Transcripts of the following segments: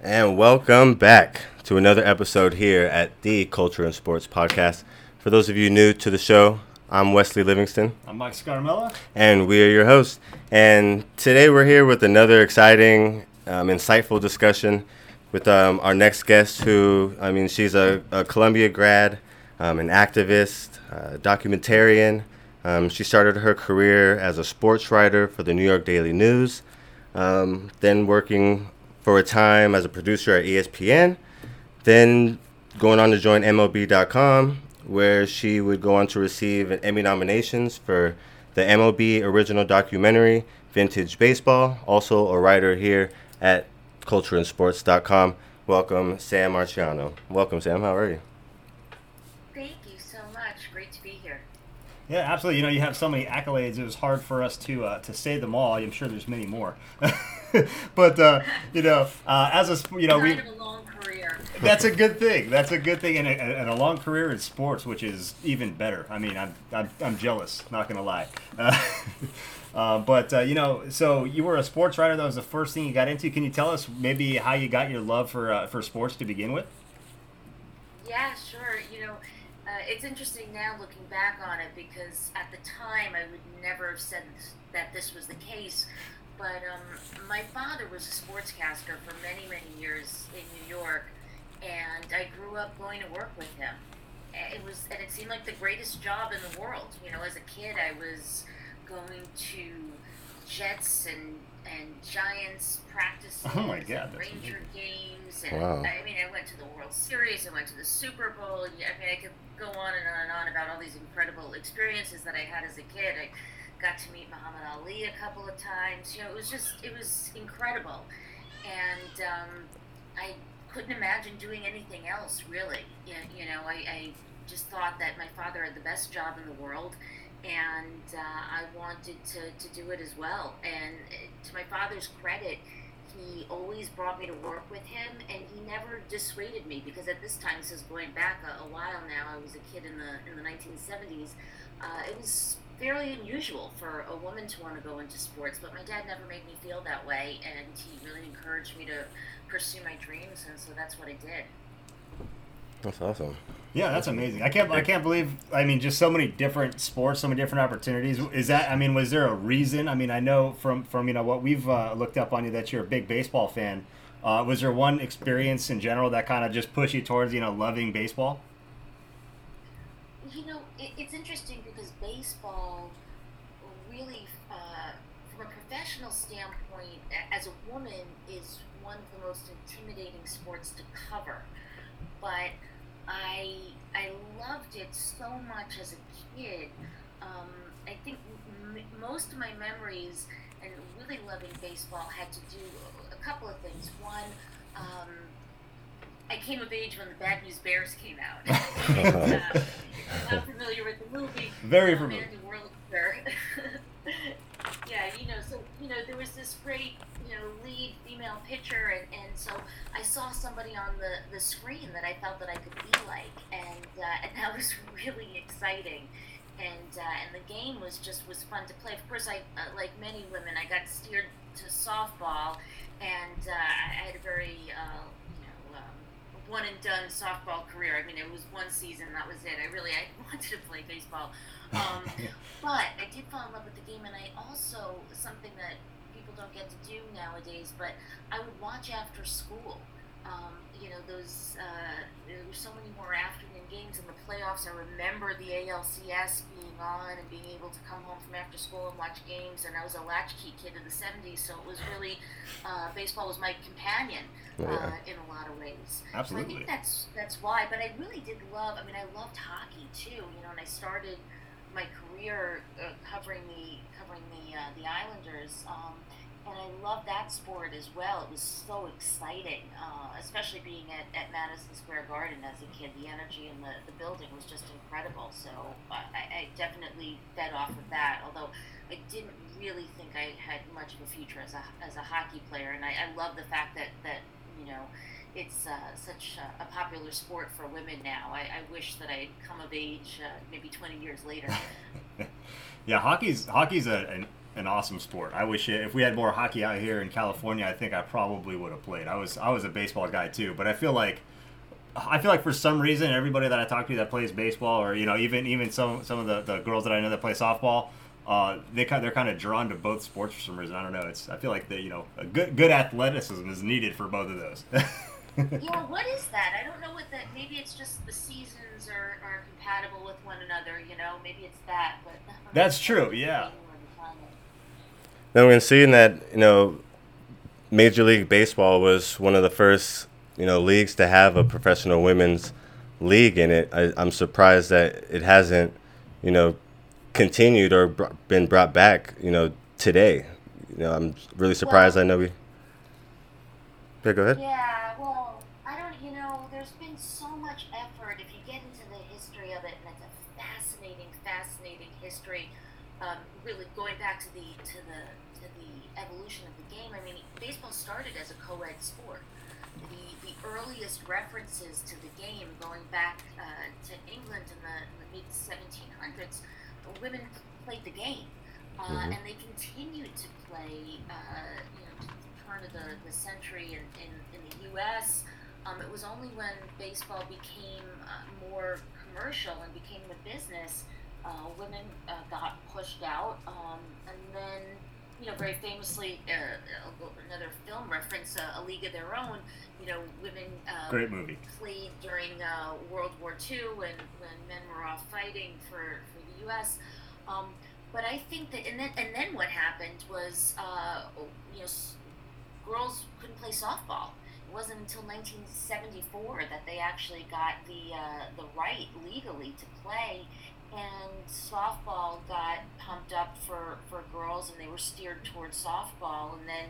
And welcome back to another episode here at the Culture and Sports Podcast. For those of you new to the show, I'm Wesley Livingston. I'm Mike Scarmella. And we are your hosts. And today we're here with another exciting, um, insightful discussion with um, our next guest, who, I mean, she's a, a Columbia grad, um, an activist, uh, documentarian. Um, she started her career as a sports writer for the New York Daily News, um, then working for a time as a producer at ESPN, then going on to join MLB.com, where she would go on to receive Emmy nominations for the MLB original documentary Vintage Baseball. Also a writer here at cultureandsports.com. Welcome, Sam Marchiano. Welcome, Sam. How are you? Thank you so much. Great to be here. Yeah, absolutely. You know, you have so many accolades. It was hard for us to uh, to say them all. I'm sure there's many more, but uh, you know, uh, as a you know, we. Have a long career. That's a good thing. That's a good thing, and a, and a, long career in sports, which is even better. I mean, I'm I'm, I'm jealous. Not gonna lie. Uh, but uh, you know, so you were a sports writer. That was the first thing you got into. Can you tell us maybe how you got your love for uh, for sports to begin with? Yeah, sure. You know, it's interesting now looking back on it because at the time I would never have said that this was the case. But um, my father was a sportscaster for many, many years in New York, and I grew up going to work with him. It was, and it seemed like the greatest job in the world. You know, as a kid, I was going to Jets and and Giants practices. Oh my God! Ranger games, and wow. I mean, I went to the World Series. I went to the Super Bowl. I mean, I could go on and on and on about all these incredible experiences that I had as a kid. I got to meet Muhammad Ali a couple of times. You know, it was just it was incredible, and um, I couldn't imagine doing anything else really. You know, you know I, I just thought that my father had the best job in the world and uh, I wanted to, to do it as well. And uh, to my father's credit, he always brought me to work with him, and he never dissuaded me because at this time, this is going back a, a while now. I was a kid in the in the 1970s. Uh, it was fairly unusual for a woman to want to go into sports, but my dad never made me feel that way, and he really encouraged me to pursue my dreams, and so that's what I did. That's awesome. Yeah, that's amazing. I can't I can't believe I mean just so many different sports, so many different opportunities. Is that I mean was there a reason? I mean, I know from from you know what we've uh, looked up on you that you're a big baseball fan. Uh, was there one experience in general that kind of just pushed you towards you know loving baseball? You know, it, it's interesting because baseball really, uh, from a professional standpoint, as a woman, is one of the most intimidating sports to cover. But I I loved it so much as a kid. Um, I think m- most of my memories and really loving baseball had to do a couple of things. One, um, I came of age when the Bad News Bears came out. and, uh, I'm familiar with the movie. Very familiar. Andy you know, so you know, there was this great, you know, lead female pitcher, and, and so I saw somebody on the, the screen that I felt that I could be like, and uh, and that was really exciting, and uh, and the game was just was fun to play. Of course, I uh, like many women, I got steered to softball, and uh, I had a very uh, one and done softball career. I mean, it was one season, that was it. I really I wanted to play baseball, um, but I did fall in love with the game, and I also something that don't get to do nowadays. But I would watch after school. Um, you know, those uh, there were so many more afternoon games in the playoffs. I remember the ALCS being on and being able to come home from after school and watch games. And I was a latchkey kid in the '70s, so it was really uh, baseball was my companion uh, yeah. in a lot of ways. Absolutely. So I think that's that's why. But I really did love. I mean, I loved hockey too. You know, and I started my career uh, covering the covering the uh, the Islanders. Um, and I love that sport as well. It was so exciting, uh, especially being at, at Madison Square Garden as a kid. The energy in the, the building was just incredible. So I, I definitely fed off of that, although I didn't really think I had much of a future as a, as a hockey player. And I, I love the fact that, that you know, it's uh, such a, a, popular sport for women now. I, I wish that I'd come of age uh, maybe 20 years later. yeah, hockey's hockey's a, an an awesome sport. I wish it, if we had more hockey out here in California, I think I probably would have played. I was I was a baseball guy too, but I feel like I feel like for some reason everybody that I talk to that plays baseball, or you know even even some some of the, the girls that I know that play softball, uh, they kind they're kind of drawn to both sports for some reason. I don't know. It's I feel like the you know a good good athleticism is needed for both of those. yeah, what is that? I don't know what that. Maybe it's just the seasons are, are compatible with one another. You know, maybe it's that. But that's true. Yeah. Then we're seeing that you know, Major League Baseball was one of the first you know leagues to have a professional women's league in it. I, I'm surprised that it hasn't you know continued or br- been brought back, you know, today. You know, I'm really surprised. Well, I know we. Yeah, go ahead. Yeah, well, I don't. You know, there's been so much effort. If you get into the history of it, and it's a fascinating, fascinating history. Um, really going back to the to the to the evolution of the game. I mean, baseball started as a co-ed sport. The the earliest references to the game, going back uh, to England in the, the mid 1700s women played the game, uh, mm-hmm. and they continued to play. Uh, you know, to the turn of the, the century in, in, in the U.S. Um, it was only when baseball became uh, more commercial and became a business, uh, women uh, got pushed out, um, and then you know, very famously, uh, another film reference, uh, A League of Their Own. You know, women um, great movie played during uh, World War II when when men were off fighting for for the U.S. Um, but I think that, and then and then what happened was, uh, you know, girls couldn't play softball. It wasn't until 1974 that they actually got the uh, the right legally to play and softball got pumped up for, for girls and they were steered towards softball and then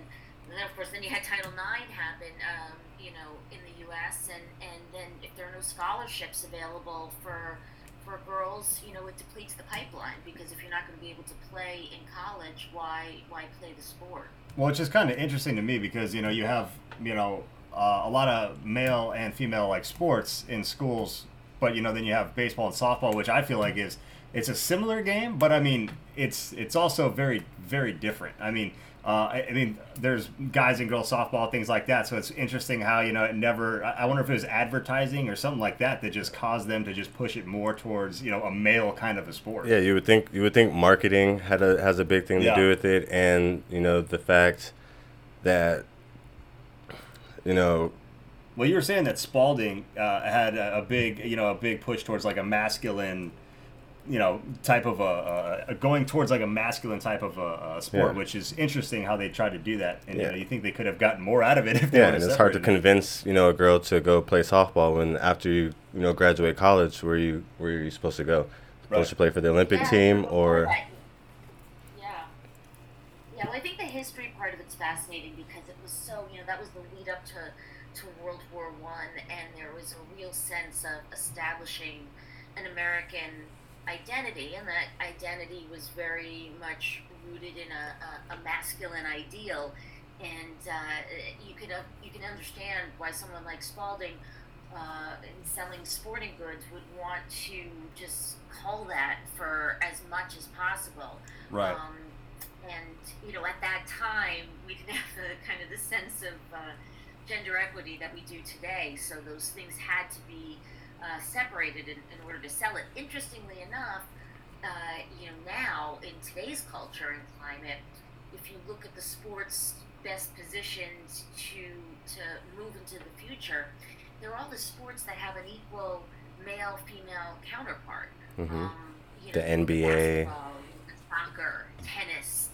and then of course then you had title ix happen um, you know in the us and, and then if there are no scholarships available for for girls you know it depletes the pipeline because if you're not going to be able to play in college why why play the sport? Well it's just kind of interesting to me because you know you have you know uh, a lot of male and female like sports in schools but you know, then you have baseball and softball, which I feel like is it's a similar game, but I mean, it's it's also very very different. I mean, uh, I, I, mean, there's guys and girls softball, things like that. So it's interesting how you know it never. I wonder if it was advertising or something like that that just caused them to just push it more towards you know a male kind of a sport. Yeah, you would think you would think marketing had a has a big thing to yeah. do with it, and you know the fact that you know well, you were saying that Spalding uh, had a, a, big, you know, a big push towards like a masculine, you know, type of a, a going towards like a masculine type of a, a sport, yeah. which is interesting how they tried to do that. And yeah. you know, you think they could have gotten more out of it if they yeah, and it's hard to convince you know a girl to go play softball when after you you know graduate college, where you where are you supposed to go? Supposed right. to play for the Olympic yeah, team or? Yeah. Yeah, well, I think the history part of it's fascinating because it was so you know that was the lead up to to World War One, and there was a real sense of establishing an American identity, and that identity was very much rooted in a, a, a masculine ideal. And uh, you could uh, you can understand why someone like Spalding, uh, in selling sporting goods, would want to just call that for as much as possible. Right. Um, and you know, at that time, we didn't have the kind of the sense of uh, gender equity that we do today. So those things had to be uh, separated in, in, order to sell it. Interestingly enough, uh, you know, now in today's culture and climate, if you look at the sports best positioned to to move into the future, they're all the sports that have an equal male female counterpart. Mm-hmm. Um, you know, the NBA, soccer, tennis,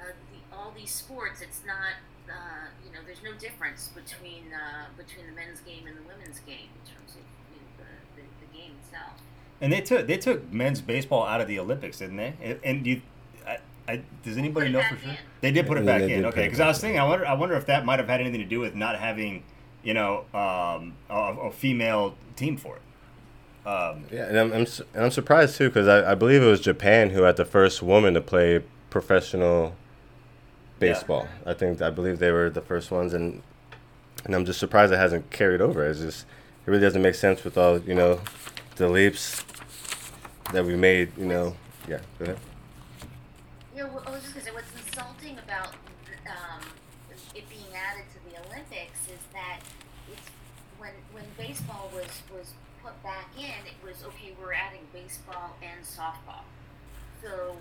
uh, the, all these sports. It's not uh, you know, there's no difference between uh, between the men's game and the women's game in terms of you know, the, the, the, game itself. And they took they took men's baseball out of the Olympics, didn't they? And, and you, I, I, does anybody know for sure? In. They did put it back in. Okay, because I was thinking, I wonder, I wonder if that might have had anything to do with not having, you know, um, a, a, female team for it. Um, yeah, and I'm, I'm, and I'm surprised too because I, I believe it was Japan who had the first woman to play professional baseball. Yeah. I think I believe they were the first ones, and and I'm just surprised it hasn't carried over. It's just it really doesn't make sense with all you know the leaps that we made. You know, yeah. Go ahead. Yeah, well, I was just gonna say what's insulting about um, it being added to the Olympics is that it's when when baseball was was put back in, it was okay. We're adding baseball and softball, so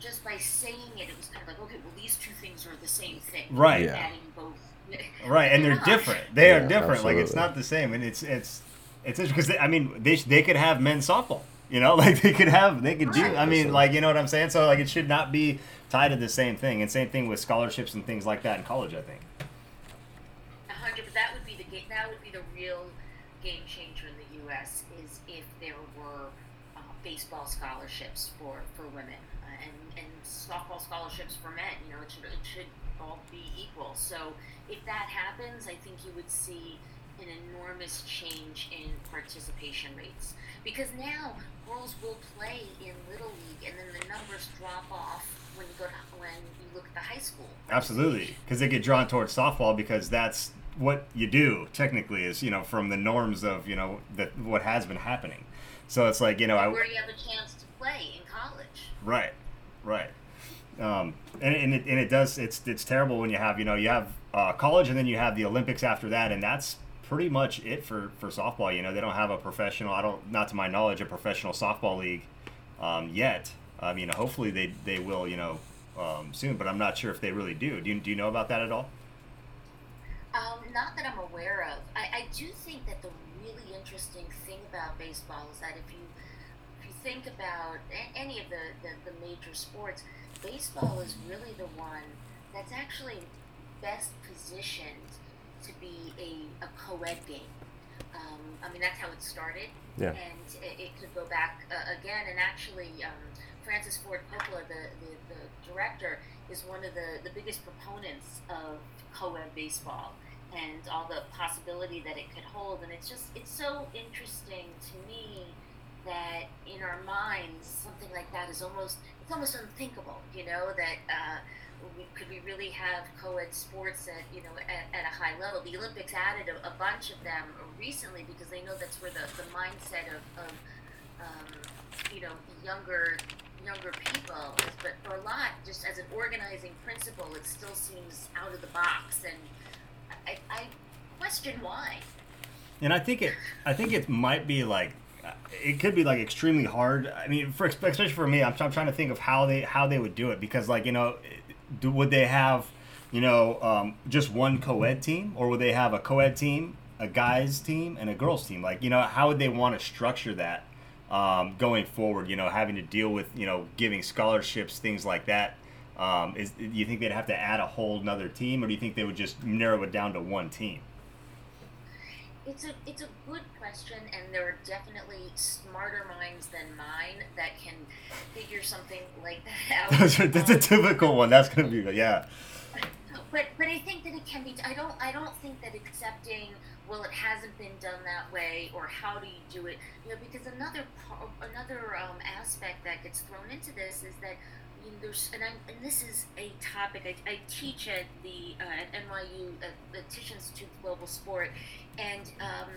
just by saying it, it was kind of like okay, well these two things are the same thing. Right. Yeah. Adding both. right and they're different they Yeah, are different like it's not the same and it's it's it's because i mean they, they could have men's softball you know like they could have they could do i mean 100%. like you know what i'm saying so like it should not be tied to the same thing and same thing with scholarships and things like that in college i think A hundred, but that would be the game. That would be the real game changer in the U.S. is if there were uh, baseball scholarships for for women and softball scholarships for men. You know, it should it should all be equal. So if that happens, I think you would see an enormous change in participation rates because now girls will play in little league and then the numbers drop off when you go to when you look at the high school. absolutely because they get drawn towards softball because that's what you do technically is you know from the norms of you know that what has been happening so it's like you know i where you have a chance to play in college. Right, right. Um, and and it, and it does. It's it's terrible when you have you know you have uh, college and then you have the Olympics after that, and that's pretty much it for for softball. You know they don't have a professional. I don't, not to my knowledge, a professional softball league um, yet. I mean, hopefully they they will. You know. Um, soon, but I'm not sure if they really do. Do you, do you know about that at all? Um, not that I'm aware of. I, I do think that the really interesting thing about baseball is that if you if you think about any of the, the, the major sports, baseball is really the one that's actually best positioned to be a, a co-ed game. Um, I mean, that's how it started. Yeah. And it, it could go back uh, again. And actually, um, Francis Ford Coppola, the, the, the director, is one of the, the biggest proponents of co-ed baseball and all the possibility that it could hold. And it's just, it's so interesting to me that in our minds, something like that is almost, it's almost unthinkable, you know, that uh, we, could we really have co-ed sports at, you know, at, at a high level? The Olympics added a, a bunch of them recently because they know that's where the, the mindset of, of um, you know, younger younger people is, but for a lot, just as an organizing principle, it still seems out of the box, and I, I question why. And I think it, I think it might be like, it could be like extremely hard. I mean, for especially for me, I'm, I'm trying to think of how they how they would do it because like you know, do, would they have, you know, um, just one co-ed team or would they have a co-ed team, a guys team, and a girls team? Like you know, how would they want to structure that um, going forward? You know, having to deal with you know giving scholarships, things like that. Um, is do you think they'd have to add a whole another team, or do you think they would just narrow it down to one team? It's a it's a good question, and there are definitely smarter minds than mine that can figure something like that out. That's a Um, typical one. That's gonna be yeah. but but I think that it can be. I don't I don't think that accepting well it hasn't been done that way or how do you do it you know because another another um, aspect that gets thrown into this is that you know, there's and, I, and this is a topic I, I teach at the uh, at NYU at the Tisch Institute of Global Sport and um,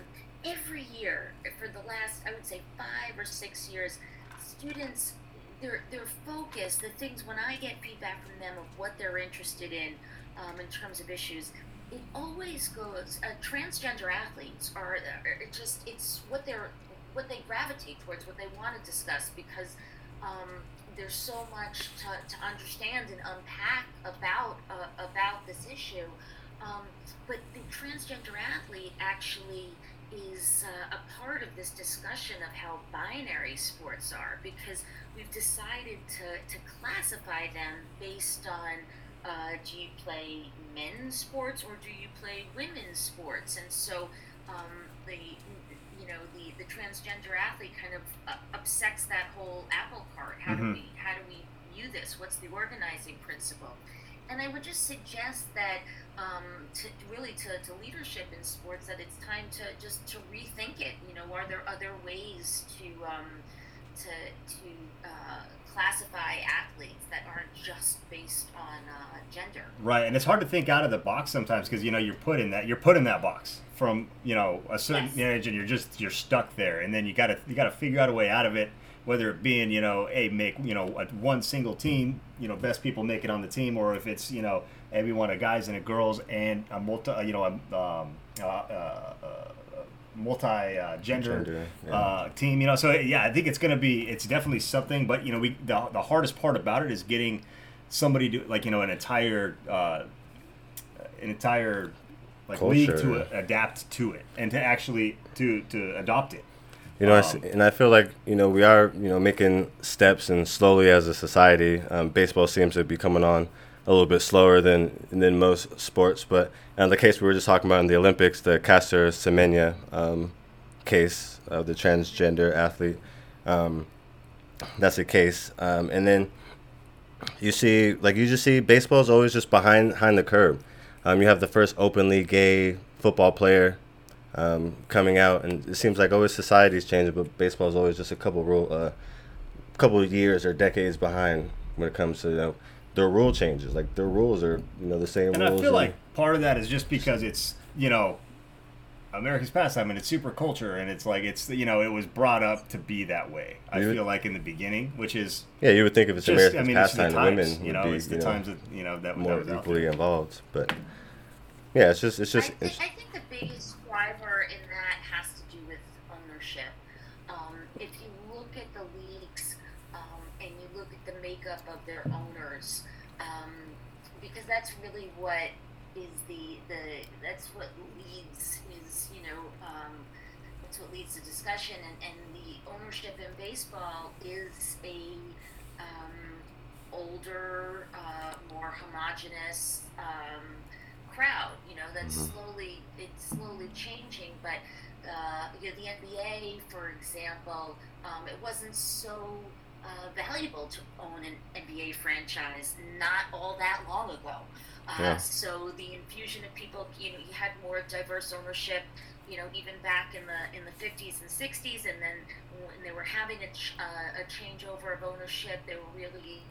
every year for the last I would say five or six years students their their focus the things when I get feedback from them of what they're interested in um, in terms of issues it always goes uh, transgender athletes are, are it just it's what they're what they gravitate towards what they want to discuss because um, there's so much to, to understand and unpack about uh, about this issue um, but the transgender athlete actually is uh, a part of this discussion of how binary sports are because we've decided to, to classify them based on uh, do you play men's sports or do you play women's sports? And so um, the you know the, the transgender athlete kind of uh, upsets that whole apple cart. How Mhm. do we how do we view this? What's the organizing principle? And I would just suggest that um, to really to, to leadership in sports that it's time to just to rethink it. You know, are there other ways to um, to to uh, classify athletes that aren't just based on uh, gender? Right, and it's hard to think out of the box sometimes because you know you're put in that you're put in that box from you know a certain Yes. age and you're just you're stuck there, and then you gotta you gotta figure out a way out of it, whether it being you know a make you know a, one single team, you know best people make it on the team, or if it's you know everyone a guys and a girls and a multi you know a um, uh, uh, multi uh, gender, Gender, yeah. uh, team. You know, so yeah, I think it's gonna be it's definitely something. But you know, we the, the hardest part about it is getting somebody to like you know an entire uh, an entire like league to Culture. a, adapt to it and to actually to to adopt it. You know, I Um, and I feel like you know we are you know making steps and slowly as a society. Um, baseball seems to be coming on a little bit slower than than most sports, but in the case we were just talking about in the Olympics, the Caster Semenya um, case of the transgender athlete, um, that's the case. Um, and then you see, like you just see, baseball is always just behind behind the curve. Um, you have the first openly gay football player um, coming out, and it seems like always society's changing, but baseball is always just a couple rule, uh, couple of years or decades behind when it comes to you know, their rule changes. Like their rules are you know the same And I feel in- like part of that is just because it's you know America's pastime and it's super culture and it's like it's you know it was brought up to be that way. I would- feel like in the beginning, which is yeah, you would think if it's just American I mean it's the pastime, the times, women you know, would be it's the you know, times that you know that, that more was equally there. involved. But yeah, it's just it's just I, it's, I think the biggest driver in that has to do with ownership. Um, if you look at the leagues um, and you look at the makeup of their owners, um, because that's really what is the the that's what leads is you know um, that's what leads to discussion and, and the ownership in baseball is a um, older, uh, more homogenous um, crowd. You know, that's Mhm. slowly it's slowly changing. But uh, you know, the NBA, for example, um, it wasn't so uh, valuable to own an NBA franchise not all that long ago. Uh, Yeah. So the infusion of people, you know, you had more diverse ownership. You know, even back in the in the 50s and 60s, and then when they were having a, ch- uh, a changeover of ownership, they were really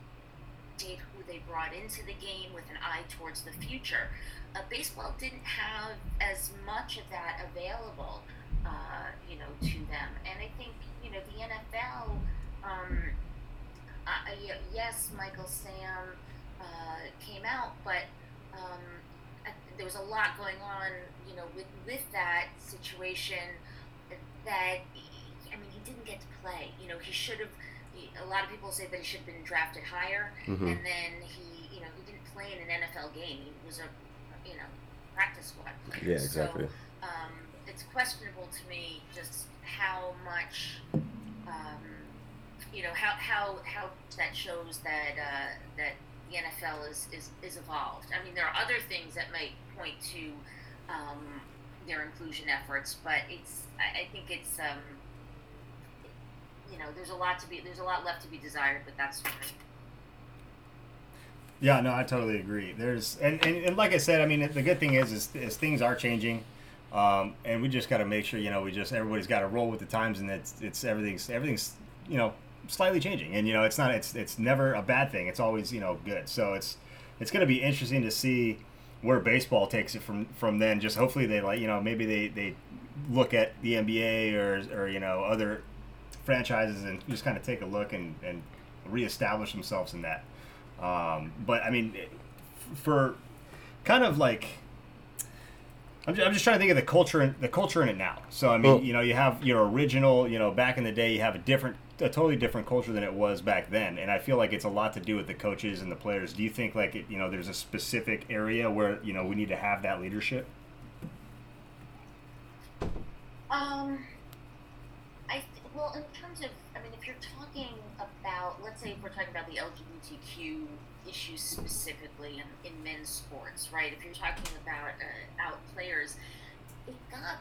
did who they brought into the game with an eye towards the future. Uh, baseball didn't have as much of that available, uh, you know, to them. And I think you know the NFL. Um, y- yes, Michael Sam uh, came out, but um, I, there was a lot going on, you know, with with that situation. That I mean, he didn't get to play. You know, he should have. A lot of people say that he should have been drafted higher, mhm. and then he, you know, he didn't play in an NFL game. He was a, you know, practice squad player. yeah, exactly. So um, it's questionable to me just how much, um, you know, how, how, how that shows that uh, that the NFL is, is, is evolved. I mean, there are other things that might point to um, their inclusion efforts, but it's I, think it's um, you know there's a lot to be there's a lot left to be desired, but that's Yeah, no, I totally agree. There's and, and, and like I said, I mean, the good thing is, is, is things are changing, um, and we just got to make sure, you know, we just everybody's got to roll with the times, and it's it's everything's everything's you know slightly changing, and you know, it's not it's it's never a bad thing. It's always you know good. So it's it's going to be interesting to see where baseball takes it from from then. Just hopefully they like you know maybe they they look at the NBA or or you know other franchises and just kind of take a look and and reestablish themselves in that. Um, but I mean, for kind of like, I'm just, I'm just trying to think of the culture in the culture in it now. So I mean, Well- you know, you have your original, you know, back in the day, you have a different, a totally different culture than it was back then, and I feel like it's a lot to do with the coaches and the players. Do you think like it, you know, there's a specific area where you know we need to have that leadership? Um, I th- well, in terms of, I mean, if you're talking about, let's say, if we're talking about the LGBTQ issues specifically in, in men's sports, right? If you're talking about uh, out players, it got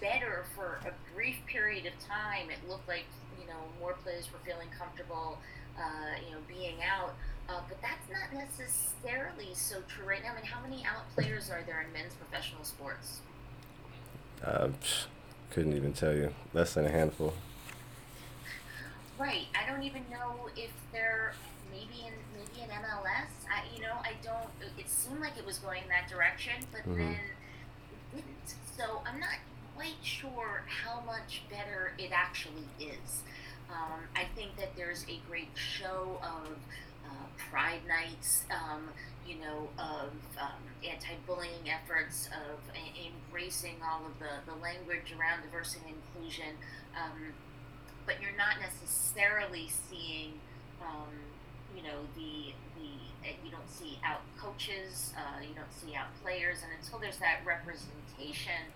better for a brief period of time. It looked like you know more players were feeling comfortable, uh, you know, being out. Uh, but that's not necessarily so true right now. I mean, how many out players are there in men's professional sports? Uh, psh, couldn't even tell you. Less than a handful. Right. I don't even know if they're maybe in maybe in MLS. I you know I don't. It seemed like it was going in that direction, but Mhm. then it didn't. So I'm not quite sure how much better it actually is. Um, I think that there's a great show of uh, pride nights, um, you know, of um, anti-bullying efforts, of a- embracing all of the, the language around diversity and inclusion. Um, but you're not necessarily seeing, um, you know, the uh, you don't see out coaches, uh, you don't see out players, and until there's that representation,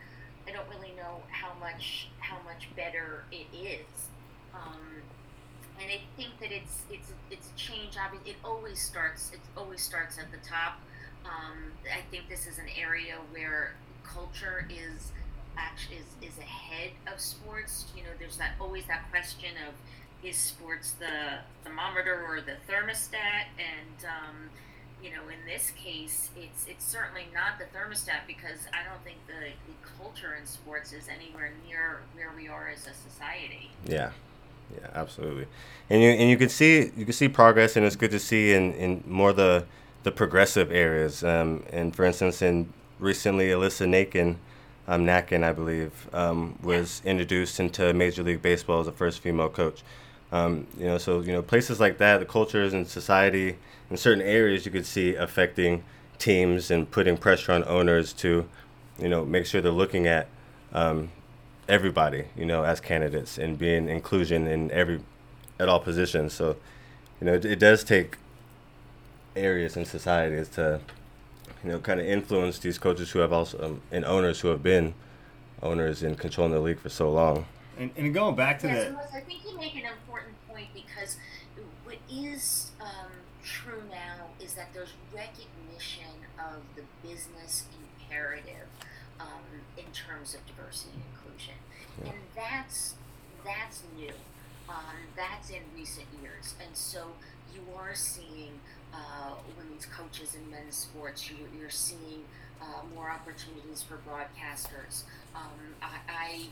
I don't really know how much how much better it is. Um, and I think that it's it's it's a change. Obviously, it always starts it always starts at the top. Um, I think this is an area where culture is actually is, is ahead of sports. You know, there's that always that question of is sports the thermometer or the thermostat? And um, you know, in this case, it's it's certainly not the thermostat because I don't think the, the culture in sports is anywhere near where we are as a society. Yeah, yeah, absolutely. And you and you can see you can see progress, and it's good to see in, in more the the progressive areas. Um, and for instance, in recently, Alyssa Nakin. um, Nakken, I believe, um, was introduced into Major League Baseball as the first female coach. Um, you know, so you know places like that, the cultures and society in certain areas you could see affecting teams and putting pressure on owners to, you know, make sure they're looking at um, everybody, you know, as candidates and being inclusion in every at all positions. So, you know, it, it does take areas in societies to, you know, kind of influence these coaches who have also um, and owners who have been owners and controlling the league for so long. And, and going back to Yes, the Melissa, I think you make an important point because what is um, true now is that there's recognition of the business imperative um, in terms of diversity and inclusion, Yeah. and that's that's new. Um, that's in recent years, and so you are seeing uh, women's coaches in men's sports. You, you're seeing uh, more opportunities for broadcasters. Um, I, I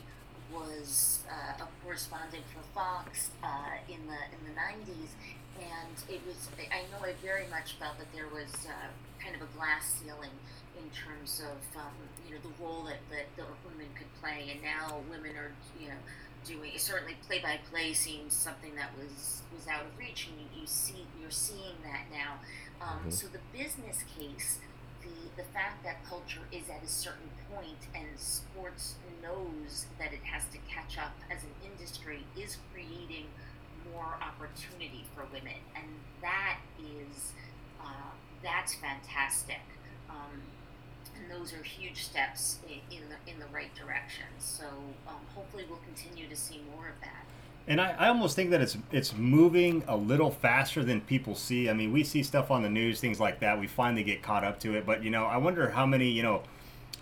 was uh, a correspondent for Fox uh, in the in the '90s, and it was. I know I very much felt that there was uh, kind of a glass ceiling in terms of um, you know the role that, that the women could play, and now women are you know doing certainly play by play seems something that was was out of reach, and you, you see you're seeing that now. Um, Mhm. So the business case the the fact that culture is at a certain point and sports knows that it has to catch up as an industry is creating more opportunity for women and that is uh, that's fantastic um, and those are huge steps in, the in the right direction so um, hopefully we'll continue to see more of that And I, I almost think that it's it's moving a little faster than people see. I mean, we see stuff on the news, things like that. We finally get caught up to it. But you know, I wonder how many you know,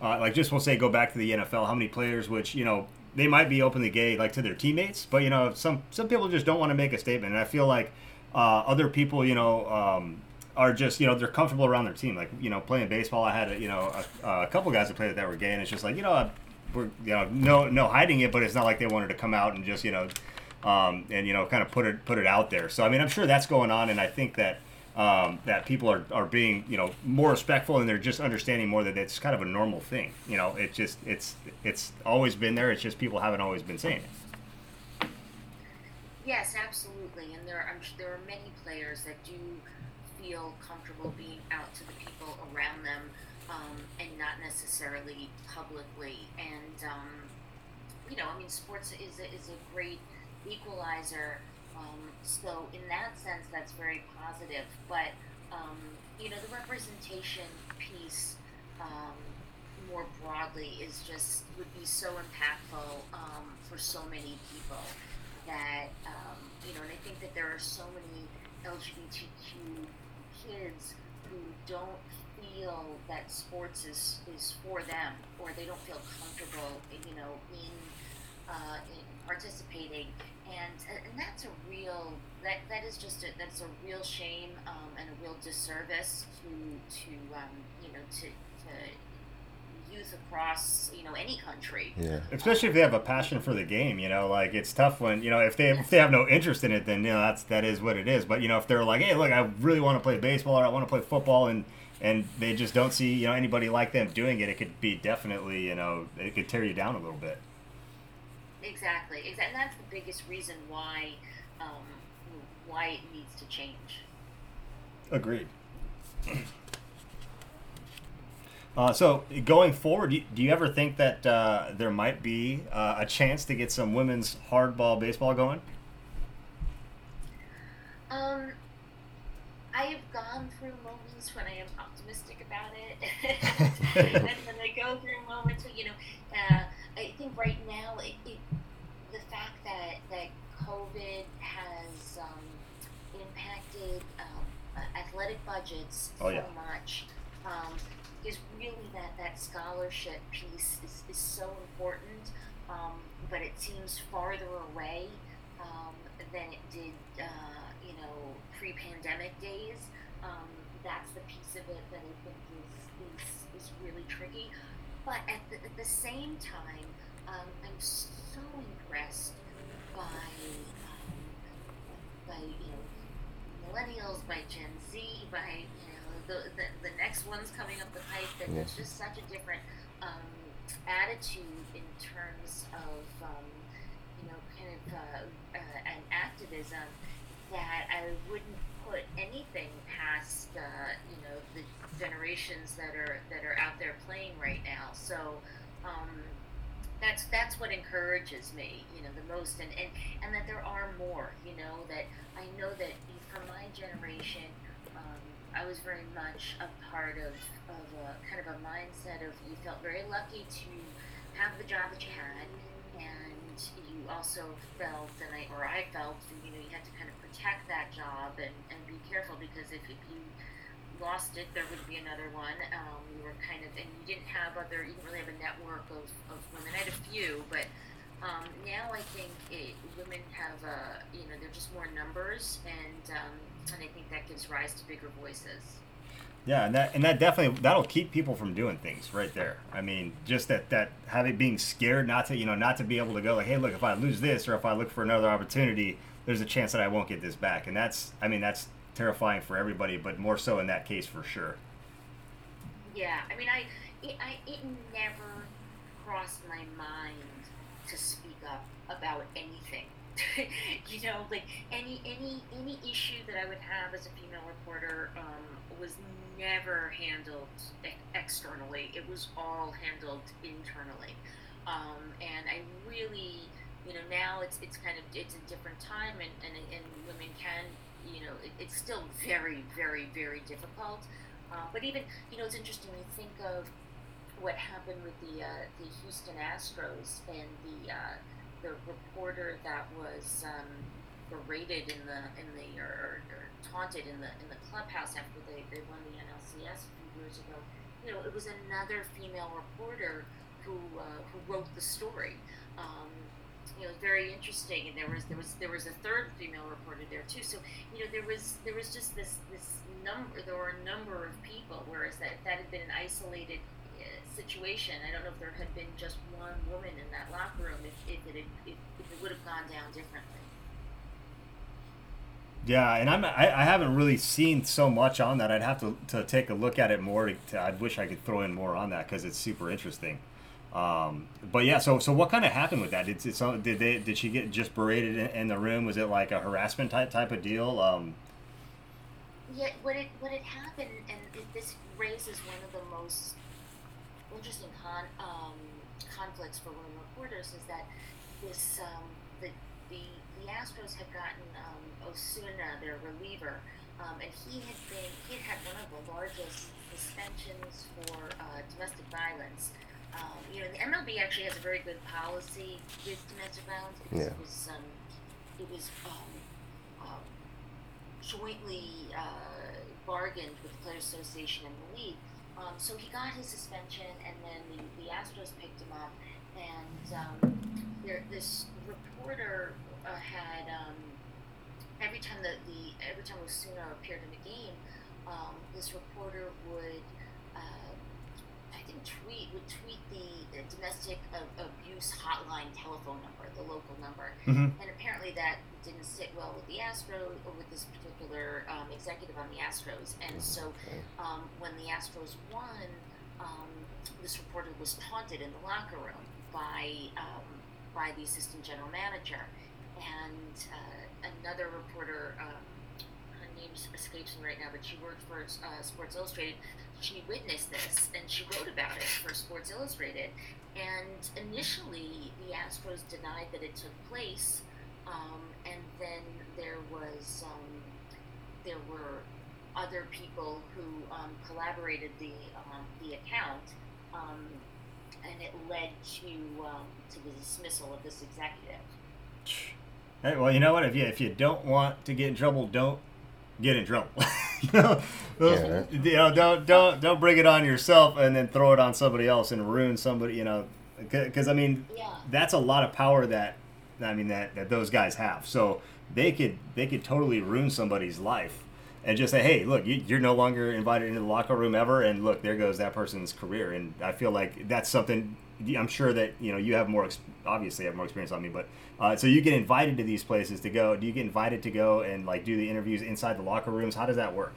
uh, like just we'll say go back to the NFL, how many players which you know they might be openly gay like to their teammates, but you know some some people just don't want to make a statement. And I feel like uh, other people, you know. Um, are just you know they're comfortable around their team like you know playing baseball I had a, you know a, a couple guys that played that were gay and it's just like you know we're you know no no hiding it but it's not like they wanted to come out and just you know um, and you know kind of put it put it out there. So I mean, I'm sure that's going on, and I think that um, that people are, are being you know more respectful, and they're just understanding more that it's kind of a normal thing. You know, it's just it's it's always been there. It's just people haven't always been saying it. Yes, absolutely, and there I'm, there are many players that do feel comfortable being out to the people around them, um, and not necessarily publicly. And um, you know, I mean, sports is a, is a great equalizer. Um, so in that sense, that's very positive. But um, you know, the representation piece um, more broadly is just would be so impactful um, for so many people that um, you know, and I think that there are so many LGBTQ kids who don't feel that sports is, is for them or they don't feel comfortable, you know, in, uh, in participating, and and that's a real that that is just a, that's a real shame um, and a real disservice to to um, you know to to youth across you know any country. Yeah. Especially if they have a passion for the game, you know, like it's tough when you know if they if they have no interest in it, then you know that's that is what it is. But you know if they're like, hey, look, I really want to play baseball or I want to play football, and and they just don't see you know anybody like them doing it, it could be definitely you know it could tear you down a little bit. Exactly, exactly. And that's the biggest reason why um, why it needs to change. Agreed. Uh, so going forward, do you, do you ever think that uh, there might be uh, a chance to get some women's hardball baseball going? Um, I have gone through moments when I am optimistic about it, and then I go through moments when you know. Uh, I think right now, it, it, the fact that that COVID has um, impacted um, athletic budgets oh, yeah. so much. Um, is really that that scholarship piece is, is so important, um, but it seems farther away um, than it did, uh, you know, pre-pandemic days. Um, that's the piece of it that I think is is, is really tricky. But at the, at the same time, um, I'm so impressed by um, by you know millennials, by Gen Z, by you know the, the, the next one's coming up the pipe that yes. there's just such a different um, attitude in terms of um, you know kind of uh, uh, an activism that I wouldn't put anything past uh, you know the generations that are that are out there playing right now. So um, that's that's what encourages me, you know, the most, and, and and that there are more, you know, that I know that for my generation, I was very much a part of, of a kind of a mindset of you felt very lucky to have the job that you had, and you also felt, and I or I felt, you know, you had to kind of protect that job and, and be careful because if, if you lost it, there would be another one. Um, you were kind of, and you didn't have other, you didn't really have a network of, of women. I had a few, but um, now I think it, women have, uh, you know, they're just more numbers, and um, and I think that gives rise to bigger voices. Yeah, and that and that definitely that'll keep people from doing things right there. I mean, just that that having being scared not to you know not to be able to go like, hey, look, if I lose this or if I look for another opportunity, there's a chance that I won't get this back, and that's I mean that's terrifying for everybody, but more so in that case for sure. Yeah, I mean, I it, I it never crossed my mind to speak up about anything you know, like any any any issue that I would have as a female reporter um, was never handled externally. It was all handled internally, um, and I really, you know, now it's it's kind of it's a different time, and and, and women can, you know, it, it's still very very very difficult. Uh, but even you know, it's interesting. You think of what happened with the uh, the Houston Astros and the uh, the reporter that was um, berated in the in the or, or, taunted in the in the clubhouse after they, they won the NLCS a few years ago. You know, it was another female reporter who uh, who wrote the story. Um, you know, very interesting, and there was there was there was a third female reporter there too. So you know, there was there was just this this number. There were a number of people, whereas that that had been an isolated situation. I don't know if there had been just one woman in that locker room, if, if, it, if, if it would have gone down differently. Yeah, and I'm I, I haven't really seen so much on that. I'd have to, to take a look at it more. To, I wish I could throw in more on that because it's super interesting. Um, but yeah, so so what kind of happened with that? Did did, they did she get just berated in, in, the room? Was it like a harassment type type of deal? Um, yeah, what it what had happened, and this raises one of the most interesting con, um, conflicts for women reporters is that this um, the, the the Astros had gotten um, Osuna, their reliever, um, and he had been he had had one of the largest suspensions for uh, domestic violence. Um, you know, the MLB actually has a very good policy with domestic violence. Yeah. It was um, it was um, um, jointly uh, bargained with the Players Association and the league um, so he got his suspension, and then the, the Astros picked him up. And um, there, this reporter uh, had um, every time the, the every time Osuna appeared in the game, um, this reporter would Think tweet would tweet the, the domestic abuse hotline telephone number, the local number, mm-hmm. and apparently that didn't sit well with the Astros or with this particular um, executive on the Astros. And so um, when the Astros won, um, this reporter was taunted in the locker room by um, by the assistant general manager. And uh, another reporter, um, her name escapes me right now, but she worked for uh, Sports Illustrated. She witnessed this and she wrote about it for Sports Illustrated. And initially, the Astros denied that it took place, um, and then there was um, there were other people who um, collaborated the um, the account, um, and it led to um, to the dismissal of this executive. Hey, well, you know what? If you if you don't want to get in trouble, don't get in trouble. you know, those, Yeah. you know, don't don't don't bring it on yourself and then throw it on somebody else and ruin somebody. You know, because I mean, Yeah. that's a lot of power that I mean that that those guys have. So they could they could totally ruin somebody's life and just say, hey, look, you, you're no longer invited into the locker room ever, and look, there goes that person's career. And I feel like that's something. I'm sure that you know you have more, obviously have more experience on me, but uh, so you get invited to these places to go. Do you get invited to go and like do the interviews inside the locker rooms? How does that work?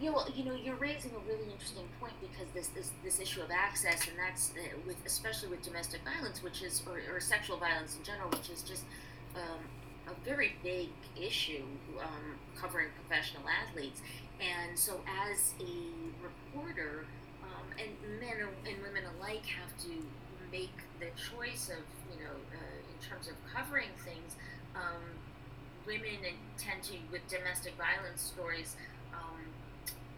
Yeah, well, you know, you're raising a really interesting point because this this, this issue of access, and that's uh, with especially with domestic violence, which is or, or sexual violence in general, which is just um, a very big issue um, covering professional athletes. And so, as a reporter, and men and women alike have to make the choice of you know uh, in terms of covering things. Um, women tend to with domestic violence stories. Um,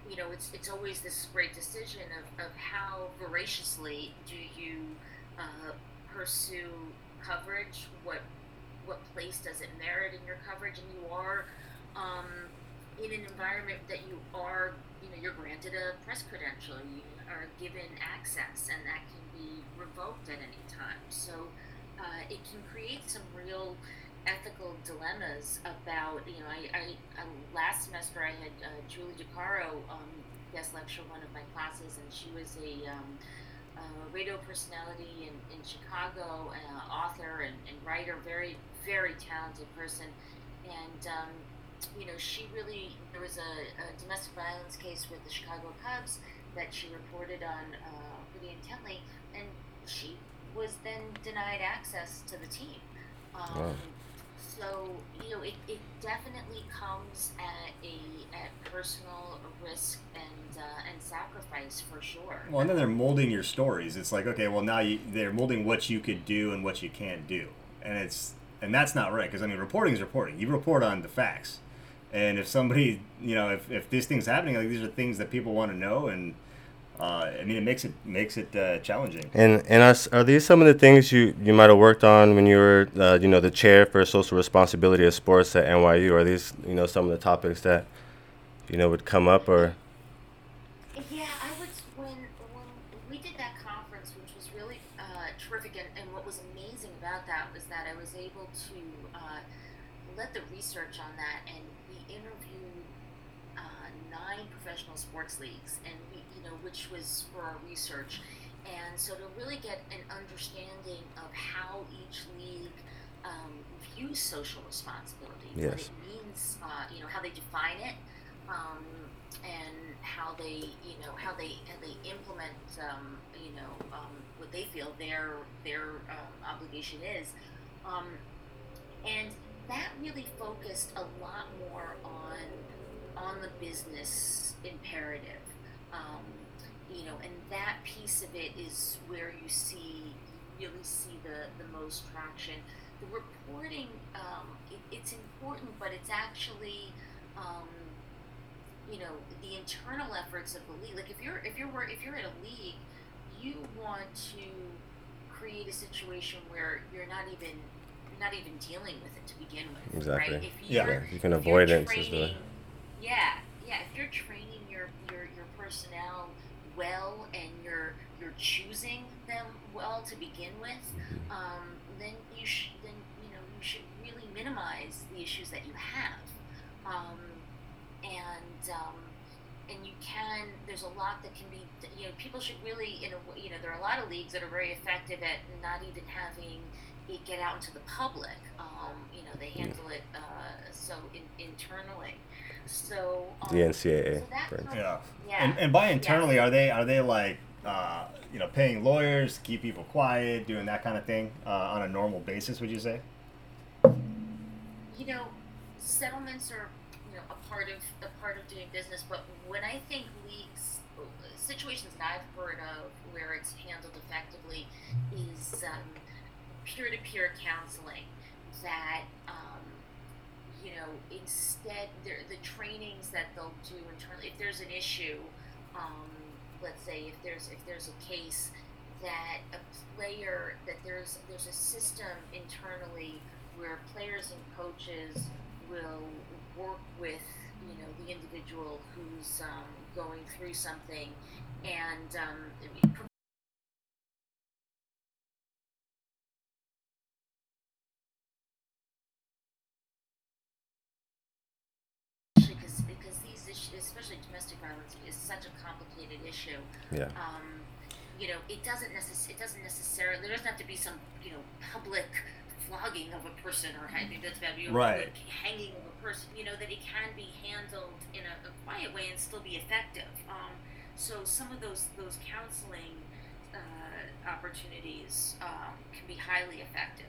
you know, it's it's always this great decision of, of how voraciously do you uh, pursue coverage? What what place does it merit in your coverage? And you are um, in an environment that you are, you know, you're granted a press credential. You are given access, and that can be revoked at any time. So uh, it can create some real ethical dilemmas about you know I, I, I last semester I had uh, Julie DiCaro um, guest lecture one of my classes and she was a, um, radio personality in, in Chicago uh, author and, and writer very very talented person and um, you know she really there was a, a domestic violence case with the Chicago Cubs that she reported on uh, pretty intently and she was then denied access to the team um, Wow. so you know, it, it definitely comes at a at personal risk and uh, and sacrifice for sure. Well, and then they're molding your stories. It's like, okay, well now you, they're molding what you could do and what you can't do, and it's and that's not right because I mean, reporting is reporting. You report on the facts, and if somebody, you know, if, if this thing's happening, like these are things that people want to know, and uh, I mean, it makes it makes it uh, challenging. And and are, are these some of the things you, you might have worked on when you were uh, you know the chair for social responsibility of sports at NYU? Are these you know some of the topics that you know would come up or Yeah, I was when when we did that conference, which was really uh, terrific, and, and what was amazing about that was that I was able to uh, let the research on that, and we interviewed uh, nine professional sports leagues, and we, you know, which was for our research, and so to really get an understanding of how each league um, views social responsibility, what it means, uh, you know, how they define it. Um, and how they, you know, how they how they implement, um, you know, um, what they feel their their um, obligation is, um, and that really focused a lot more on on the business imperative, um, you know, and that piece of it is where you see you really see the the most traction. The reporting, um, it, it's important, but it's actually um, you know the internal efforts of the league. Like if you're if you're if you're at a league, you want to create a situation where you're not even you're not even dealing with it to begin with. Exactly. Right? If Yeah. you're, you can if avoid you're it. is the- training- Yeah, yeah. If you're training your, your, your personnel well and you're you're choosing them well to begin with, Mm-hmm. um, then you sh- then you know you should really minimize the issues that you have, um, and um, and you can. There's a lot that can be. You know, people should really in a you know there are a lot of leagues that are very effective at not even having it get out into the public. Um, you know, they handle it uh, so in, internally. So um, the NCAA. so that for Yeah. yeah. And, and by internally, are they are they like uh, you know, paying lawyers, keep people quiet, doing that kind of thing uh, on a normal basis? Would you say? You know, settlements are you know a part of a part of doing business, but when I think leagues situations that I've heard of where it's handled effectively is um, peer-to-peer counseling that um, you know instead the trainings that they'll do internally if there's an issue um, let's say if there's if there's a case that a player that there's there's a system internally where players and coaches will work with you know the individual who's um, going through something and um, such a complicated issue. Yeah. Um, you know, it doesn't necess- it doesn't necessarily there doesn't have to be some you know public flogging of a person or hanging that's bad, you know, right. public hanging of a person. You know that it can be handled in a, a quiet way and still be effective. Um, so some of those those counseling uh, opportunities um, can be highly effective.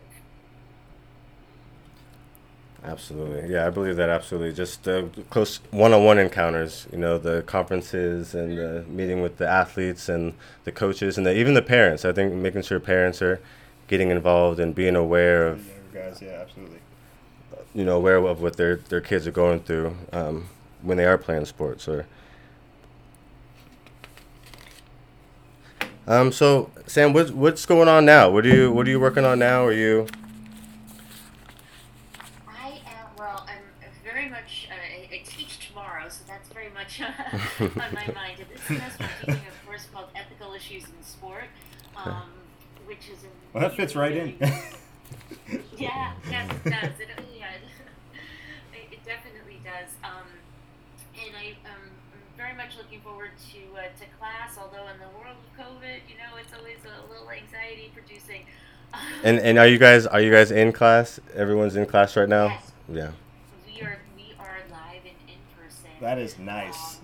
Absolutely, yeah, I believe that absolutely. Just uh, close one-on-one encounters, you know, the conferences and the meeting with the athletes and the coaches and the, even the parents. I think making sure parents are getting involved and being aware of, guys, yeah, absolutely. You know, aware of what their their kids are going through um, when they are playing sports or. Um. So, Sam, what's what's going on now? What are you What are you working on now? Are you on my mind. And this semester, I'm teaching a course called Ethical Issues in Sport, um, which is in. Well, that fits right in. yeah, yes, it does. It, yeah, it, it definitely does. Um, and I, um, I'm very much looking forward to uh, to class. Although in the world of COVID, you know, it's always a little anxiety producing. and and are you guys are you guys in class? Everyone's in class right now. Yes. Yeah. We are we are live and in person. That is nice. Um,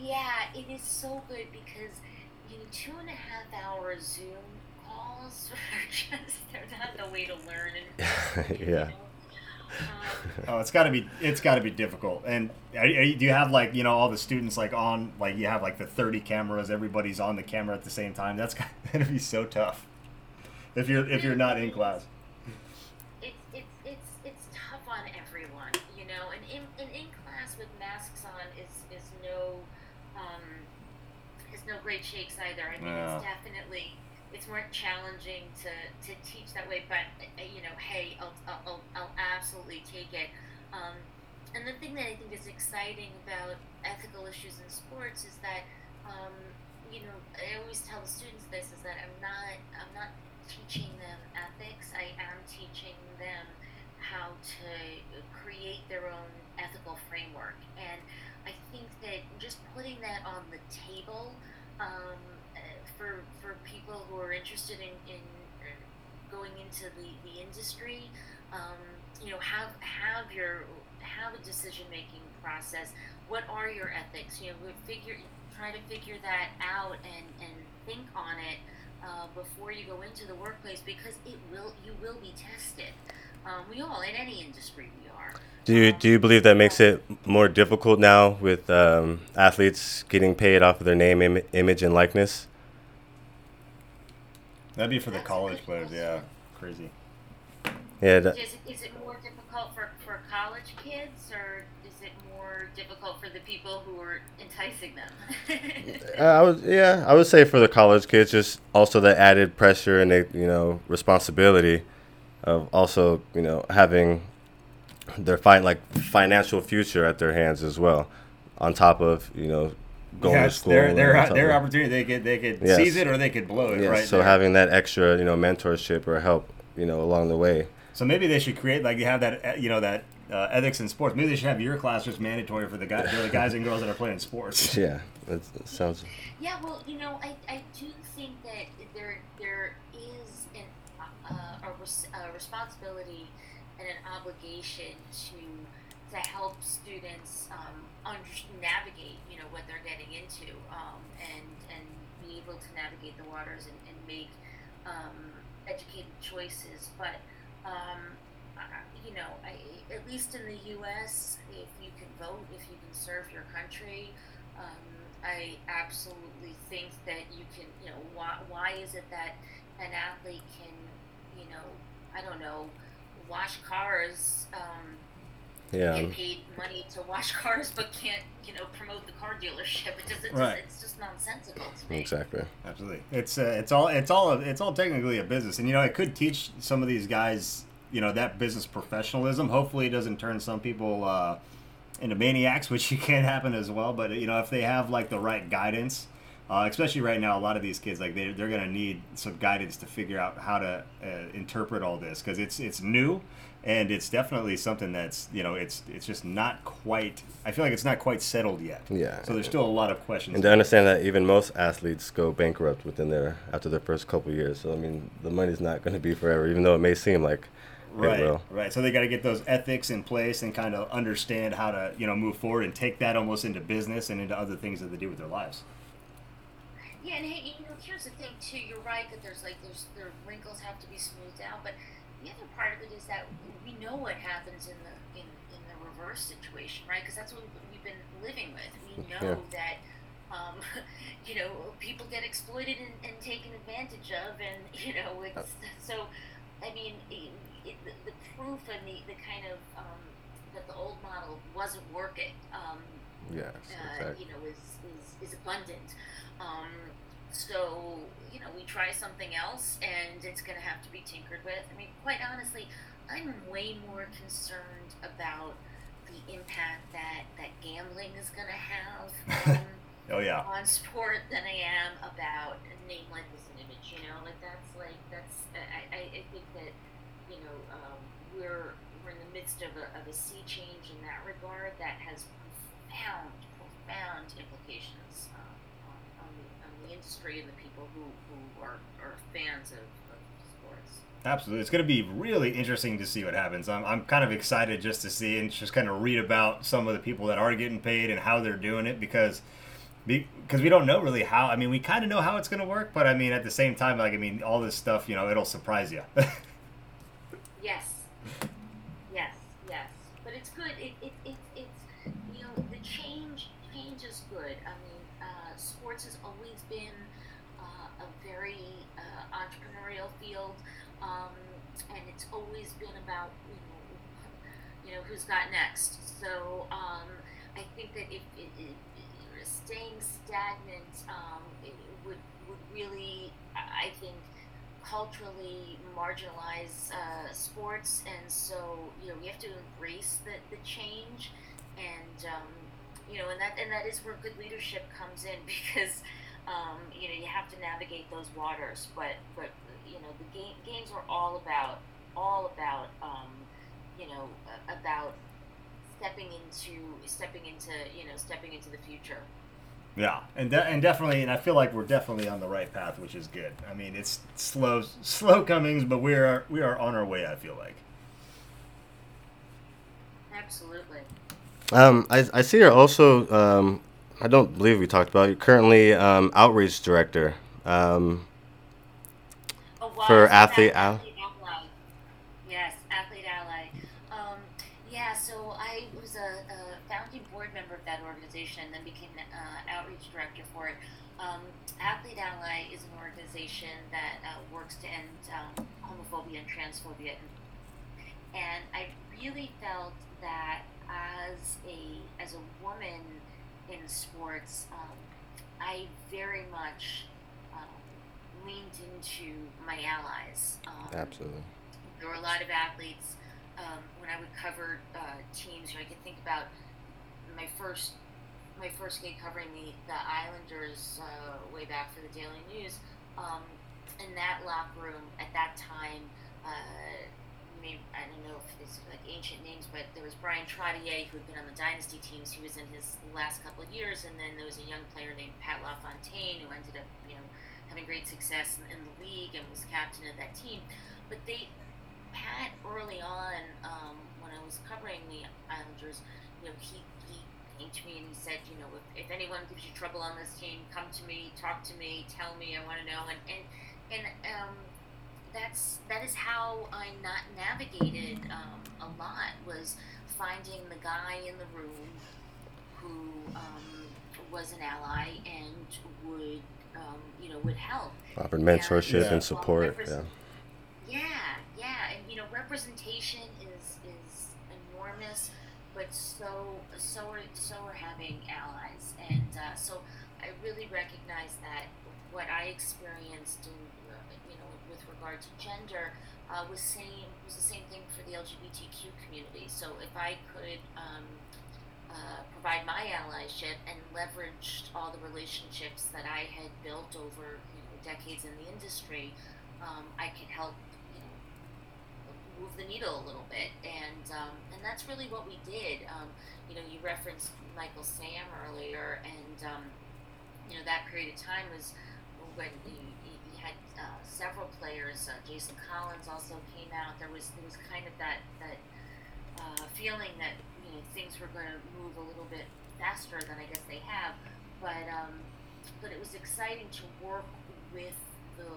yeah, it is so good because you know two and a half hour Zoom calls are just they're not the way to learn. And, yeah. Um, oh, it's got to be it's got to be difficult. And are, are you, do you have like you know all the students like on like you have like the thirty cameras, everybody's on the camera at the same time. That's gonna be so tough if you're if you're not in class. It's it's it's it's tough on everyone, you know. And in and in class with masks on is is no um, is no great shakes either. I mean, Yeah. it's definitely it's more challenging to, to teach that way. But uh, you know, hey, I'll, I'll, I'll absolutely take it. Um, and the thing that I think is exciting about ethical issues in sports is that um, you know I always tell the students this is that I'm not I'm not teaching them ethics. I am teaching them how to create their own ethical framework and I think that just putting that on the table um, for for people who are interested in, in uh, going into the, the industry, um, you know, have have your have a decision making process. What are your ethics? You know, figure try to figure that out and and think on it uh, before you go into the workplace because it will you will be tested. Um, we all in any industry we are. Do you do you believe that makes it more difficult now with um, athletes getting paid off of their name, Im- image, and likeness? That'd be for the That's a college good players. Yeah, crazy. Yeah. That, Is, is it more difficult for, for college kids or is it more difficult for the people who are enticing them? uh, I would yeah I would say for the college kids, just also the added pressure and the you know responsibility of also you know having their fi- like financial future at their hands as well, on top of you know going to school. their their their opportunity. They could they could Yes. seize it or they could blow it. Yes, right. so there. having that extra you know mentorship or help you know along the way. So maybe they should create like you have that you know that uh, ethics in sports. Maybe they should have your class just mandatory for the guys, for the guys and girls that are playing sports. Yeah, that that sounds. yeah, well, you know, I, I do think that there there is an, uh, a, res- a responsibility and an obligation to to help students um, under- navigate, you know, what they're getting into, um, and and be able to navigate the waters and, and make um, educated choices. But um, you know, I, at least in the U.S., if you can vote, if you can serve your country, um, I absolutely think that you can. You know, why, why is it that an athlete can, you know, I don't know, wash cars? Um, yeah. get paid money to wash cars, but can't you know promote the car dealership. It just, it's, Right. just, it's just nonsensical to me. Exactly. Absolutely, it's uh, it's all it's all it's all technically a business, and you know it could teach some of these guys, you know, that business professionalism. Hopefully, it doesn't turn some people uh, into maniacs, which can happen as well. But you know, if they have like the right guidance, uh, especially right now, a lot of these kids like they they're gonna need some guidance to figure out how to uh, interpret all this because it's it's new. And it's definitely something that's you know it's it's just not quite. I feel like it's not quite settled yet. Yeah. So there's still a lot of questions. And to understand that even most athletes go bankrupt within their after their first couple years. So I mean, the money's not going to be forever, even though it may seem like Right, it will. right. So they got to get those ethics in place and kind of understand how to, you know, move forward and take that almost into business and into other things that they do with their lives. Yeah, and hey, you know, here's the thing too. You're right that there's like there's the wrinkles have to be smoothed out, but the other part of it is that we know what happens in the in, in the reverse situation, right? Because that's what we've been living with. We know Yeah. that. Um, you know, people get exploited and, and taken advantage of, and you know, it's so. I mean, it, it, the, the proof and the, the kind of um, that the old model wasn't working. Um, Yes, uh, exactly. you know, is, is, is abundant. Um, so, you know, we try something else and it's going to have to be tinkered with. I mean, quite honestly, I'm way more concerned about the impact that, that gambling is going to have um, Oh yeah, on sport than I am about a name, likeness, and image. You know, like that's like that's I, I, I think that you know um, we're we're in the midst of a, of a sea change in that regard that has profound profound implications um, the, industry and the people who, who are, are fans of, of sports. absolutely. It's going to be really interesting to see what happens. I'm, I'm kind of excited just to see and just kind of read about some of the people that are getting paid and how they're doing it because because we don't know really how. I mean, we kind of know how it's going to work, but I mean, at the same time, like I mean, all this stuff, you know, it'll surprise you. Yes. Yes, yes. But it's good. It, it, it, it's, you know, the change, change is good. I mean, uh, sports has always been uh, a very uh, entrepreneurial field, um, and it's always been about, you know, you know, who's next. So um, I think that if it, it, staying stagnant um, it would, would really, I I think, culturally marginalize uh, sports, and so you know we have to embrace the, the change, and um, you know, and that and that is where good leadership comes in because um, you know you have to navigate those waters, but but you know the game, games are all about all about um, you know about stepping into stepping into you know stepping into the future. Yeah, and de- and definitely, and I feel like we're definitely on the right path, which is good. I mean, it's slow, slow comings, but we are we are on our way. I feel like. Absolutely. Um, I, I see you're also, um, I don't believe we talked about, you're currently um, outreach director. Um, Oh, wow, For so Athlete that- Al- Athlete Ally. Yes, Athlete Ally. Um, yeah, so I was a, a founding board member of that organization and then became uh, outreach director for it. Um, Athlete Ally is an organization that uh, works to end um, homophobia and transphobia. And I really felt that as a as a woman in sports, um, I very much um, leaned into my allies. Um, absolutely. there were a lot of athletes um, when I would cover uh, teams. You know, I could think about my first my first gig covering the the Islanders uh, way back for the Daily News. Um, in that locker room at that time, uh, maybe, I don't know if it's like ancient names, but there was Bryan Trottier who had been on the dynasty teams. He was in his last couple of years, and then there was a young player named Pat LaFontaine who ended up, you know, having great success in, in the league and was captain of that team. But they, Pat, early on, um, when I was covering the Islanders, you know, he, came to me and he said, you know, if, if anyone gives you trouble on this team, come to me, talk to me, tell me, I want to know. And, and, and um, that's, that is how I not navigated um, a lot was finding the guy in the room who um, was an ally and would, um, you know, would help. Offered mentorship Yeah. and support. Well, Yeah. Yeah, yeah, and you know, representation is is enormous, but so so are so are having allies, and uh, so I really recognize that what I experienced in you know with regard to gender uh, was same was the same thing for the LGBTQ community. So if I could. Um, uh, provide my allyship and leveraged all the relationships that I had built over you know, decades in the industry, um, I could help move the needle a little bit, and um, and that's really what we did. Um, you know, you referenced Michael Sam earlier, and um, you know that period of time was when you you had uh, several players. Uh, Jason Collins also came out. There was there was kind of that that uh, feeling that you know things were going to move a little bit faster than I guess they have, but um, but it was exciting to work with the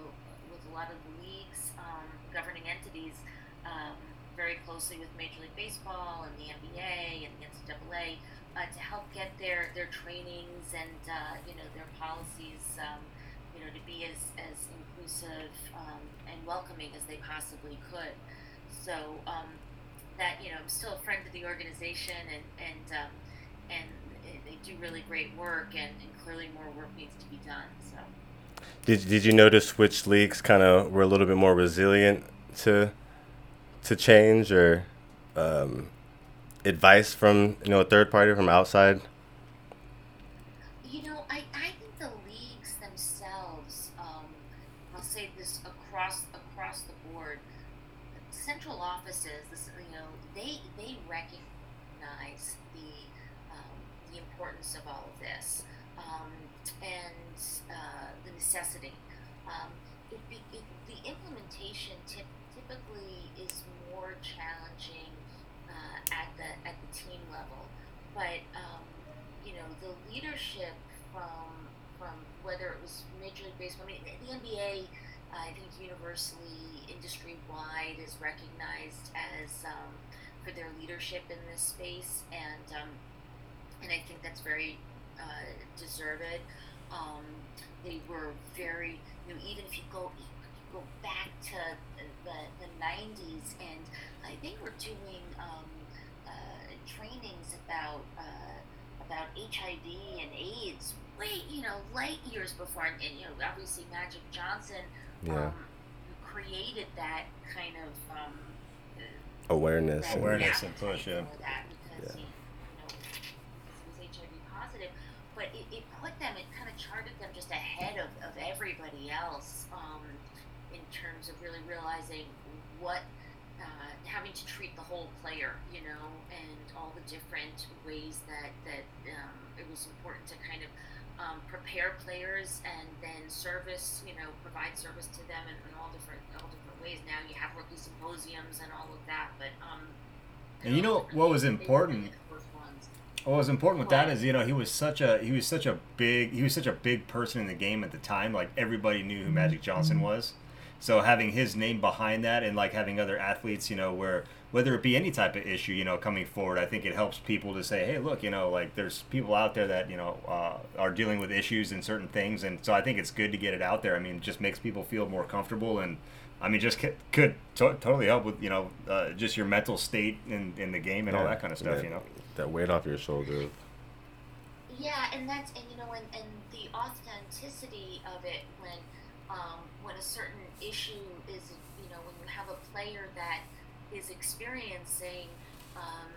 with a lot of the leagues, um, governing entities, um, very closely with Major League Baseball and the NBA and the NCAA uh, to help get their their trainings and uh, you know their policies. Um, you know, to be as, as inclusive um, and welcoming as they possibly could. So um, that you know, I'm still a friend of the organization, and and um, and they do really great work, and, and clearly more work needs to be done. So. Did Did you notice which leagues kind of were a little bit more resilient to to change or um, advice from you know a third party from outside? You know, I, I think the leagues themselves, um, I'll say this across across the board, central offices, this, you know, they they recognize the um, the importance of all of this um, and uh, the necessity. Um, it, be- it, the implementation typ- typically is more challenging uh, at the at the team level, but um, you know the leadership from from whether it was Major League Baseball, I mean the NBA, I think universally industry wide is recognized as um, for their leadership in this space, and um, and I think that's very uh, deserved. Um, they were very, you know, even if you go you go back to the the '90s, and I think we're doing um, uh, trainings about uh, about HIV and AIDS way, you know, light years before, and, and you know, obviously Magic Johnson Yeah. um, created that kind of um, uh, Awareness. that and- Awareness and push, yeah. for that because Yeah. he, you know, he was HIV positive, but it, it put them, it kind of charted them just ahead of, of everybody else um, in terms of really realizing what uh, having to treat the whole player, you know, and all the different ways that that um, it was important to kind of um, prepare players and then service, you know, provide service to them in, in all different all different ways. Now you have rookie symposiums and all of that, but um, And you know what was important? the first ones. What was important with that is you know he was such a he was such a big he was such a big person in the game at the time. Like everybody knew who Magic Johnson was. So having his name behind that and like having other athletes, you know, where whether it be any type of issue, you know, coming forward, I think it helps people to say, hey, look, you know, like there's people out there that you know uh, are dealing with issues and certain things, and so I think it's good to get it out there. I mean, it just makes people feel more comfortable and. I mean, just could, could to- totally help with you know uh, just your mental state in, in the game and all that kind of stuff. yeah. You know. That weight off your shoulder. Yeah, and that's and you know and, and the authenticity of it when um, when a certain issue is you know when you have a player that is experiencing um,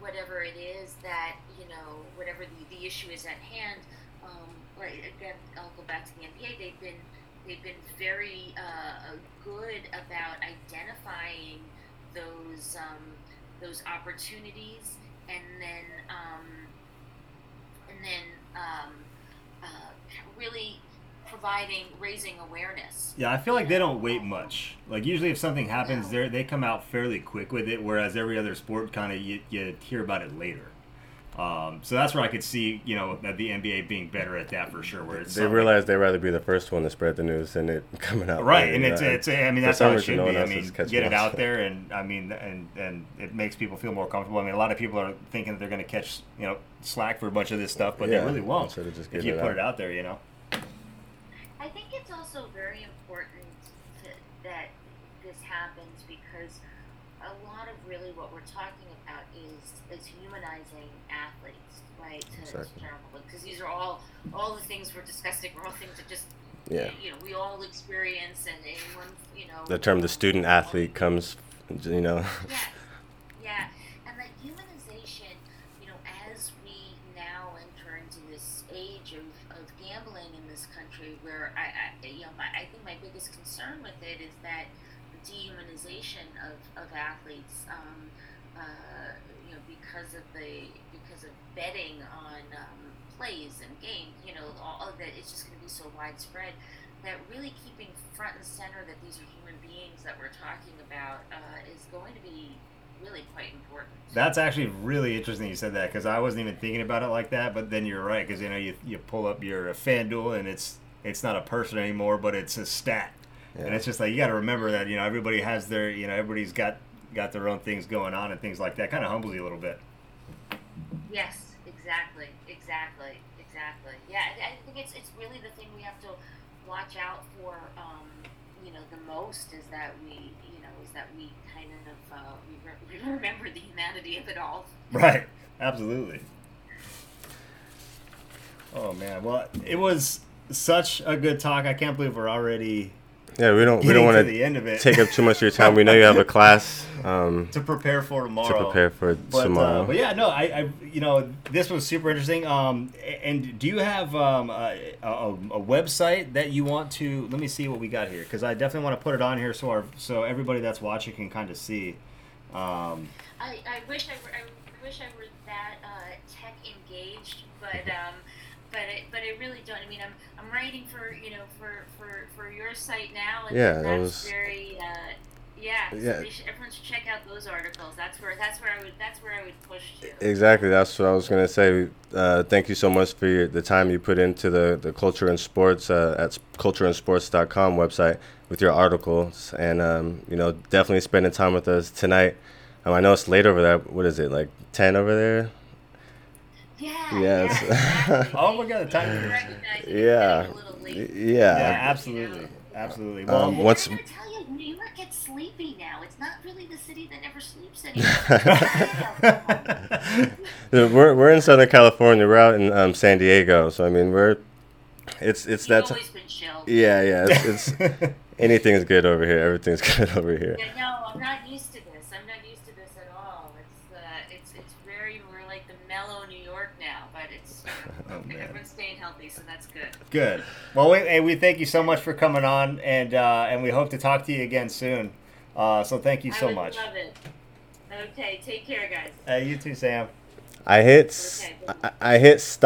whatever it is that you know whatever the, the issue is at hand. Um, like again, I'll go back to the NBA. They've been they've been very uh, good about identifying those um, those opportunities and then um, and then um, uh, really providing raising awareness. Yeah, I feel like they don't wait much. Like usually, if something happens, No. they they come out fairly quick with it. Whereas every other sport, kind of you, you hear about it later. Um, so that's where I could see, you know, that the NBA being better at that for sure. Where it's They something- realize they'd rather be the first one to spread the news than it coming out. right, later, and it's know, it's I mean that's how it should no be. I mean, get it out there, and I mean, and and it makes people feel more comfortable. I mean, a lot of people are thinking that they're going to catch you know slack for a bunch of this stuff, but Yeah, they really won't instead of just if you it put out. it out there. You know. It's also very important to, that this happens because a lot of really what we're talking about is is humanizing athletes, right? To, Exactly. because these are all all the things we're discussing are all things that just Yeah. you know we all experience and anyone you know The term the student athlete comes, you know. yeah, yeah, and that humanization, you know, as we now enter into this age of, of gambling in this country, where I, I you know, my, I think my biggest concern with it is that the dehumanization of, of athletes, um, uh, you know, because of the because of betting on um, plays and games, you know, all of that it's just going to be so widespread that really keeping front and center that these are human beings that we're talking about uh, is going to be really quite important. That's actually really interesting you said that because I wasn't even thinking about it like that. But then you're right because you know you, you pull up your FanDuel and it's it's not a person anymore, but it's a stat, and it's just like you got to remember that you know everybody has their you know everybody's got got their own things going on and things like that. Kind of humbles you a little bit. Yes, exactly, exactly, exactly. Yeah, I, I think it's it's really the thing we have to watch out for. Um, you know, the most is that we, you know, is that we kind of uh, we, re- we remember the humanity of it all. Right. Absolutely. Oh man. Well, it was such a good talk. I can't believe we're already Yeah, we don't we don't to want the to end of it. take up too much of your time. We know you have a class um, to prepare for tomorrow. to prepare for But, tomorrow. uh, but yeah, no, I, I, you know, this was super interesting. Um, and do you have um, a, a, a website that you want to? Let me see what we got here, because I definitely want to put it on here so our so everybody that's watching can kind of see. Um, I, I wish I were I wish I were that uh, tech engaged, but um, but I, but I really don't. I mean, I'm I'm writing for you know for for, for your site now, and Yeah, that was- very uh, yeah. So Yeah. should, everyone should check out those articles. That's where that's where I would that's where I would push to. Exactly. That's what I was gonna say. Uh, thank you so much for your, the time you put into the, the culture and sports uh, at cultureandsports.com website with your articles, and um, you know definitely spending time with us tonight. Um, I know it's late over there. What is it like ten over there? Yeah. Yes. Yeah, exactly. Oh my God, the time I difference. recognize it. Yeah. getting a little late. Yeah. yeah, absolutely, absolutely. Well, Um, And once- I'm tell you, New York gets sleepy now. It's not really the city that never sleeps anymore. we're we're in Southern California. We're out in um, San Diego, so I mean we're it's it's You've that. always been chill. yeah, yeah. It's, it's anything's good over here. Everything's good over here. Yeah, no, I'm not used to this. I'm not used to this at all. It's uh, it's it's very we're like the mellow New York now, but it's Oh, man. everyone's staying healthy, so that's good. Good. Well, we, hey, we thank you so much for coming on, and uh, and we hope to talk to you again soon. Uh, so thank you I so would much. Love it. Okay, take care, guys. Hey, you too, Sam. I hit Okay. I, I hit stop.